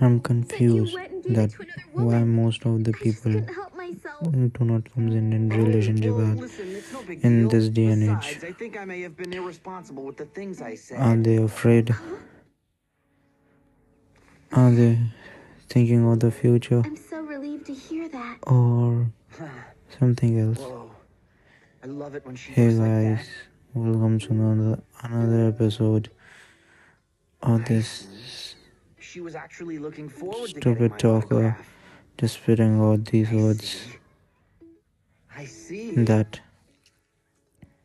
I'm confused that why most of the people do not come in in relationship in this day and age. I think I may have been irresponsible with the things I said. Are they afraid? Are they thinking of the future I'm so relieved to hear that. or something else? Whoa. I love it when she Hey like guys, that. welcome to another another episode of this She was actually looking forward to stupid talker just spitting out these I words see. I see. that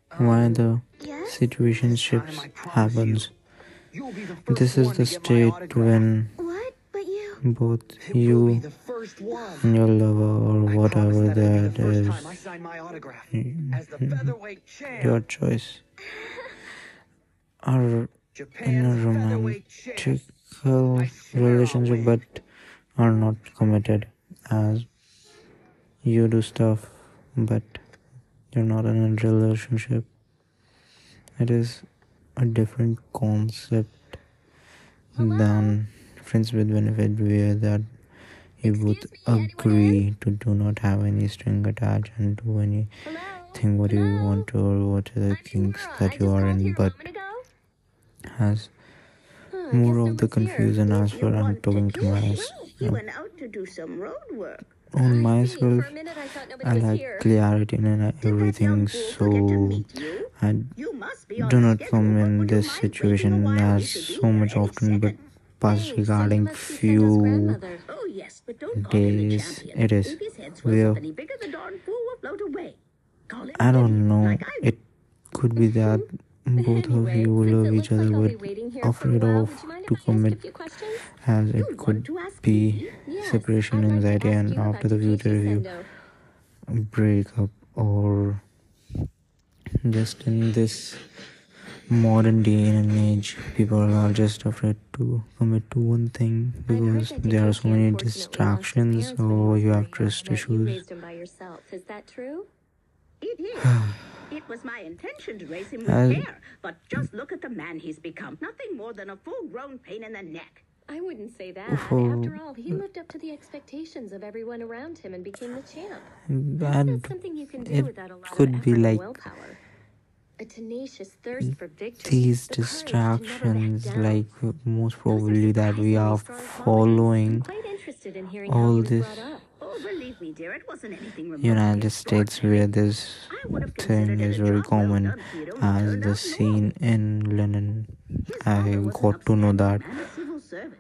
um, why the Yes? situationships happens. You'll be the first This is the to get my state when What? But you. both It you the first one. and your lover or I whatever that it'll that the is time I sign my as the featherweight champ. your choice are in a Japan's featherweight champ. romantic relationship but are not committed. As you do stuff but you're not in a relationship. It is a different concept than friends with benefit where that you both agree to do not have any string attached and do anything what you want or what are the kinks that you are in but has more of the confusion as far I'm talking to myself. He went out to do some road work. On I see. For myself, I thought nobody I was like clarity in Did that young everything, fool forget to so? I You must be on do not come in this mind waiting a situation as We should be so much often, but past regarding must be Senna's few grandmother. Oh yes, but don't call him the days it is If his head swells where up any bigger, the darn fool will float away. Call him I don't know. It could be that both of Anyway, you love each like other, but waiting here for a afraid of you to if I ask you a commit as it want could be? Yes, separation like anxiety and after the future review Sendo. breakup or just in this modern day and age people are just afraid to commit to one thing because there are so many unfortunately lost his distractions or you have trust you issues raised him by yourself. Is that true? It is. it was my intention to raise him with As- care, but just look at the man he's become. Nothing more than a full-grown pain in the neck. I wouldn't say that. Oh. After all, he lived up to the expectations of everyone around him and became the champ. and That's something you can do it without a lot could of be like willpower. A tenacious thirst for victory. these the courage to never back distractions like uh, most probably that we are following quite interested in hearing all how he was this brought up. Believe me, dear, it wasn't anything united states where this I would have thing is very common done if he'd only as the scene in london i father was an got to know that man, a civil servant.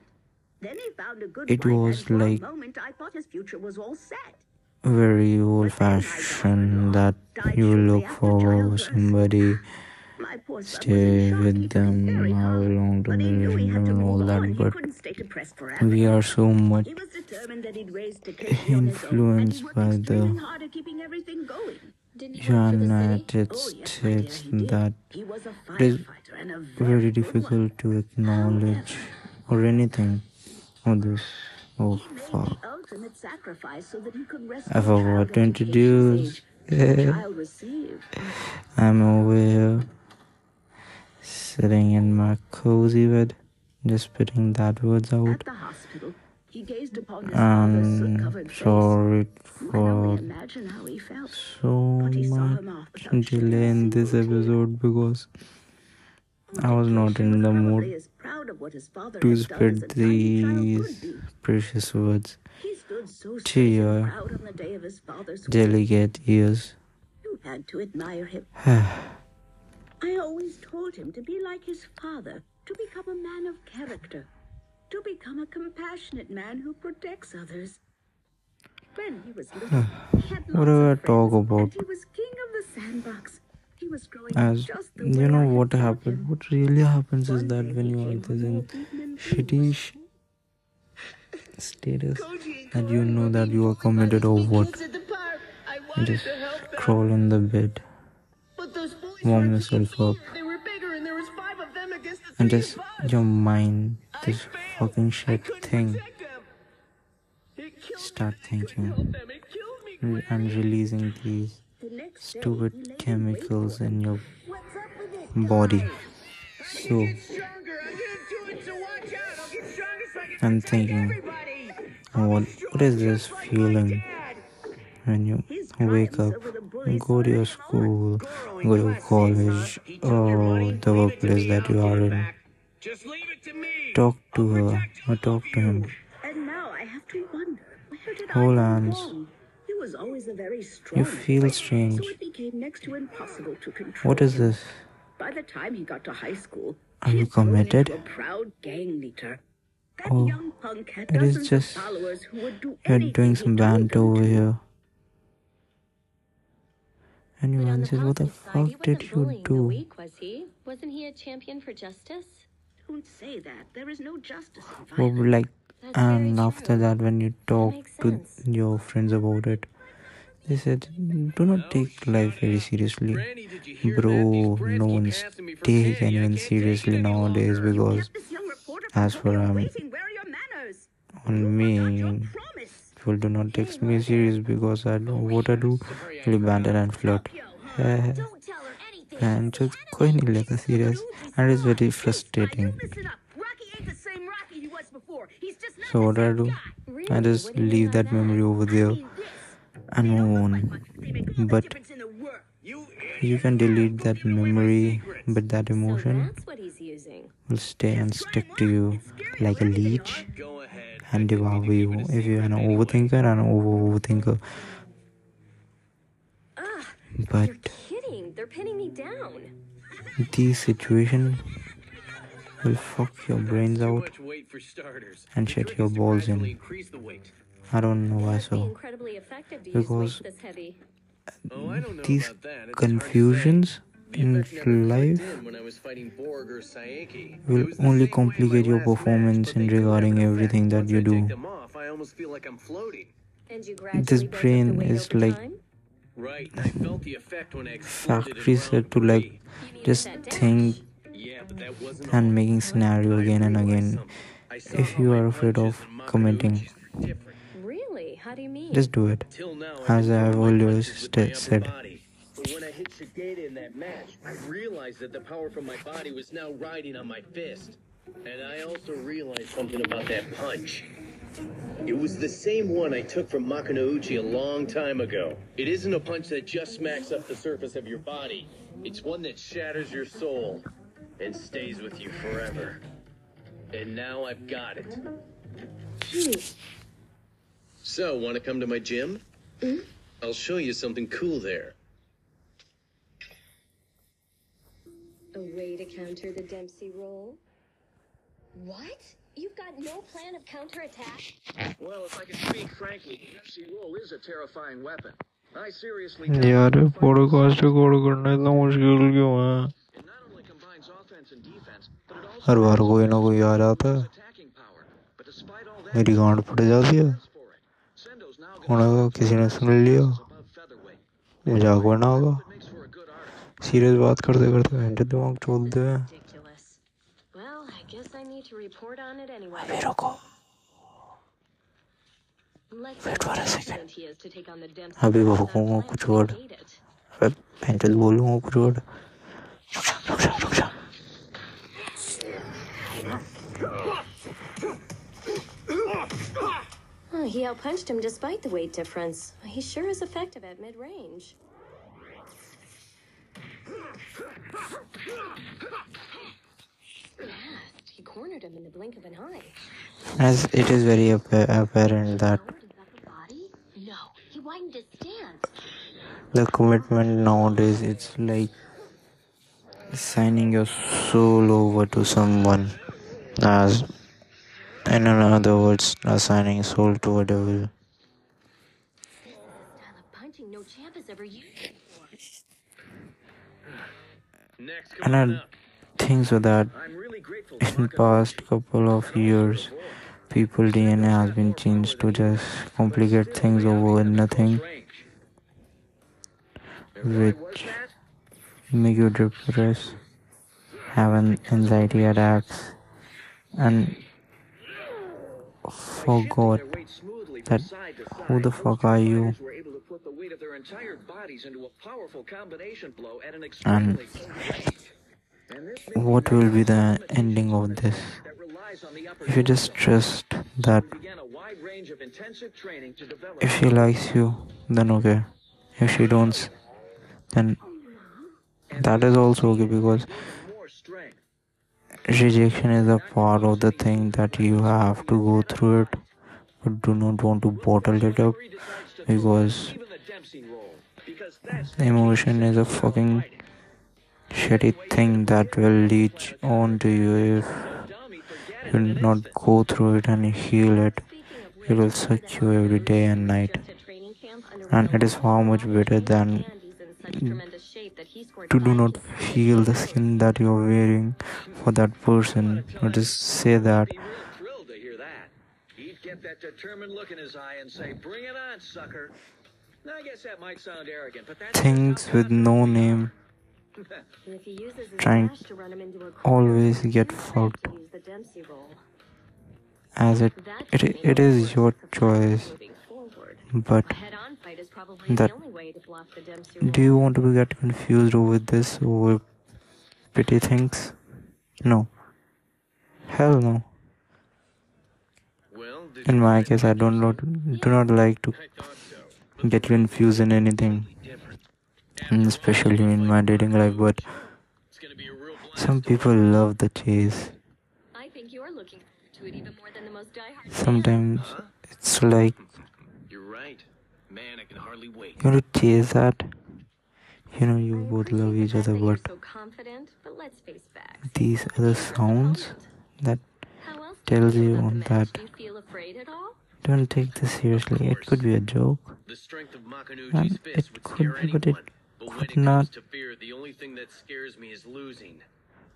Then he found a good It was like- moment I thought his future was all set. very old fashioned that you look for somebody My poor son was in stay with them very how hard, long to but he knew he had to and all that but couldn't stay depressed forever. we are so much He was determined that he'd raise Takeshi on his own, and influenced by the hard at keeping everything going. Didn't he work for the city? united Oh, yes, my dear, states that He was a it is firefighter and a very difficult to acknowledge or anything of this oh fuck the ultimate sacrifice so that he could rescue I a forgot to introduce. age. The child received. I'm over here sitting in my cozy bed, just spitting that words At out. the hospital, he gazed upon his And um, face. sorry You can only for how he felt. so But he saw much him off without shedding a delay in this episode because I was not in the mood proud of what his to had done as a spit tiny child could these precious words. He stood so to your and proud on the day of his father's wedding. Delicate ears. You had to admire him. I always told him to be like his father, to become a man of character, to become a compassionate man who protects others. When he was little, he had What do I talk about? he was king of the sandbox. He was growing As you know what happened, what really happens is that when you are this in shitty sh- status that you know that you are committed or what, kids at the park. I you just to help them, crawl in the bed but those bullies warm yourself up. And just your mind, this fucking shit thing, start thinking and releasing these stupid chemicals in your body. So. I'm thinking, what, what is this feeling when you wake up, go to your school, go to college, or the workplace that you are in, Just leave it to me. talk to her or talk to him. And now I have to wonder, where Hold hands. wrong? He was always a very strong You feel strange. So it became next to impossible to control. What is this? By the time he got to high school, Are you committed? a proud gang leader. That Oh, young punk had it is just- who would do You're doing some banter over here. And you But on answer, what the positive he fuck did you do? weak, was he? Wasn't he a champion for justice? Don't say that. There is no justice Well, like, That's and after true. that, when you talk to sense. your friends about it, they said, do not take life very seriously. Granny, did you hear Bro, no brats keep one's asking me for take candy. I anyone can't take it seriously nowadays because Kept this young reporter from as for Tokyo um, waiting. Where are your manners? on me, forgot your promise. People do not take me serious because I know what I do. Really banter and flirt. and just going like a serious and it's very frustrating. So what I do? I just leave that memory over there and move on. But you can delete that memory, but that emotion will stay and stick to you like a leech and devour you if you're an overthinker and over overthinker. Ugh, ah, But you're kidding. They're pinning me down. these situations will fuck your brains out much weight for starters. and The shit your balls in. Increase the weight. I don't know why so. incredibly effective to Because use weights. Oh, I don't know These about that. It's hard to say. confusions The in effect never clicked life in when I was fighting Borg or Saeki. It will only same way my complicate your performance in they do have regarding everything that you do. take them off, I almost feel like I'm floating. And you gradually This built up the brain is like time? Right, I felt the effect when I exploded factory set to like three. You mean just think Yeah, but that wasn't and making scenario again and again. something. I saw If you are afraid of and commenting, Makunouchi's were different. Really? How do you mean? just do it. Now, As I've I have been throwing my always punches with my sta- upper said. But when I hit Shigeta in that match, I realized that the power from my body was now riding on my fist. And I also realized something about that punch. It was the same one I took from Makunouchi a long time ago. It isn't a punch that just smacks up the surface of your body. It's one that shatters your soul and stays with you forever. And now I've got it. Jeez. So, want to come to my gym? Hmm? I'll show you something cool there. A way to counter the Dempsey roll? What? You've got no plan of counterattack? Well, if I can speak frankly, the Dempsey roll is a terrifying weapon. I seriously यार podcast record करना इतना मुश्किल क्यों है It not only combines offense and defense, but it also हर बार कोई ना कोई आ जाता है attacking power. But despite all that, मेरी गांड फट जाती है it. का किसी ने सुन लिया मज़ाक बनना होगा सीरियस बात करते करते घंटे दिमाग चोलते हैं Ridiculous. Well, I guess I need to report on it anyway. अभी रुको Let's see how confident he is to take on the Dempsey अभी roll भौंकूंगा without कुछ plans word to negate it. अबे पेंचल बोलूंगा कुछ वर्ड रुक जा रुक जा रुक जा Oh, he outpunched him despite the weight difference. He sure is effective at mid-range. Fast. He cornered him in the blink of an eye. as it is very appa- apparent that Opened his upper body? No, he widened his stance. the commitment nowadays it's like signing your soul over to someone as in other words assigning soul to a devil Style of punching no champ has ever used before. Next, and I think so that I'm really grateful to in past couple of years people DNA has been changed to just complicate things over nothing which make you depressed have an anxiety attacks and forgot that who the fuck are you entire bodies into a powerful combination blow at an and extremely. And what will be the ending of this that rely eyes on the upper if you just trust that began a wide range of intensive training to develop if she likes you, then okay. If she don't, then that is also okay because rejection is a part of the thing that you have to go through it, but do not want to bottle it up Three decides to because emotion is a fucking shitty thing that will leech on to you if you not go through it and heal it. It will suck you every day and night. And it is far much better than to do not feel the skin that you're wearing for that person or just say that that determined look in his eye and say, "Bring it on, sucker." Things with no name. trying to always get fucked. as it it, it is your choice. but that do you want to get confused over this over petty things? No. Hell no. Well, in my case i don't not, do not like to I thought so. Get confused in anything especially in my dating life but It's gonna be a real blast. some people love the chase I think you're looking to it even more than the most diehard. sometimes it's like You're right. Man, I can hardly wait. you want to chase that you know you both love each other but these are but let's face facts. these other sounds that How else do tells you on that Do you feel afraid at all? Don't take this seriously it could be a joke The strength of And it could be, but it anyone. But when could not. to fear, the only thing that scares me is losing.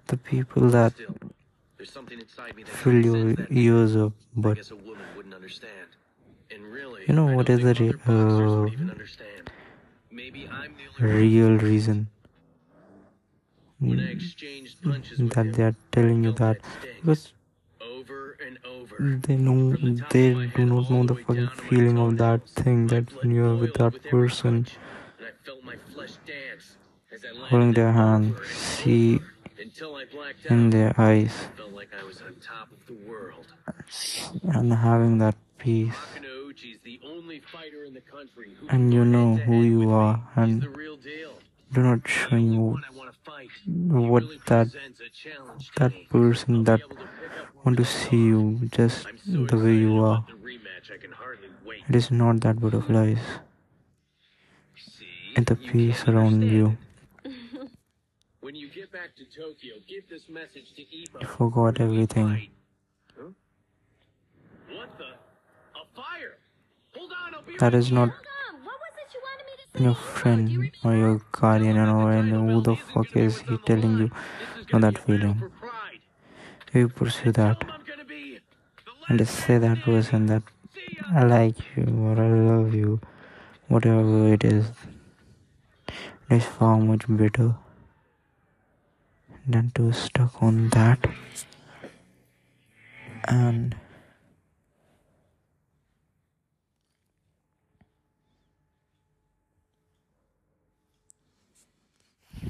the people that Still, there's something inside me that fill your ears up but guess a woman wouldn't understand. And really, You know what is the re- other boxers would uh. Maybe I'm the only real reason When I exchanged punches with that they are telling you that because over and over. They know they do not know the fucking feeling of that thing that when you are with that person holding their hand see in their eyes and having that peace. And you know who you are, and do not showing you what that that person that want to see you just so the way you are rematch, I can hardly wait. it is not that butterflies See? and the You peace around you. When you get back to Tokyo, give this message to Ippo. you forgot everything Huh? What the? A fire! Hold on, I'll be that right is not Hold on, what was it you wanted me to say? your friend or your guardian or and who the fuck is he telling you know that feeling for pride. You pursue that. And say that person that I like you or I love you whatever it is. It is far much better than to stuck on that. And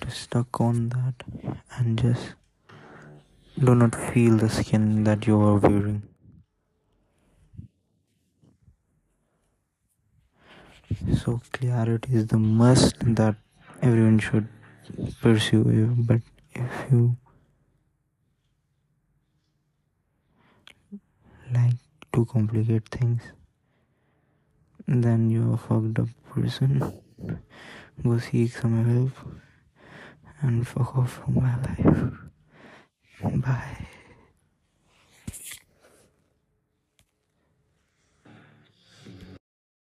to stuck on that and just do not feel the skin that you are wearing. So clarity is the must that everyone should pursue but if you like to complicate things then you're a fucked up person. Go seek some help and fuck off from my life 明白。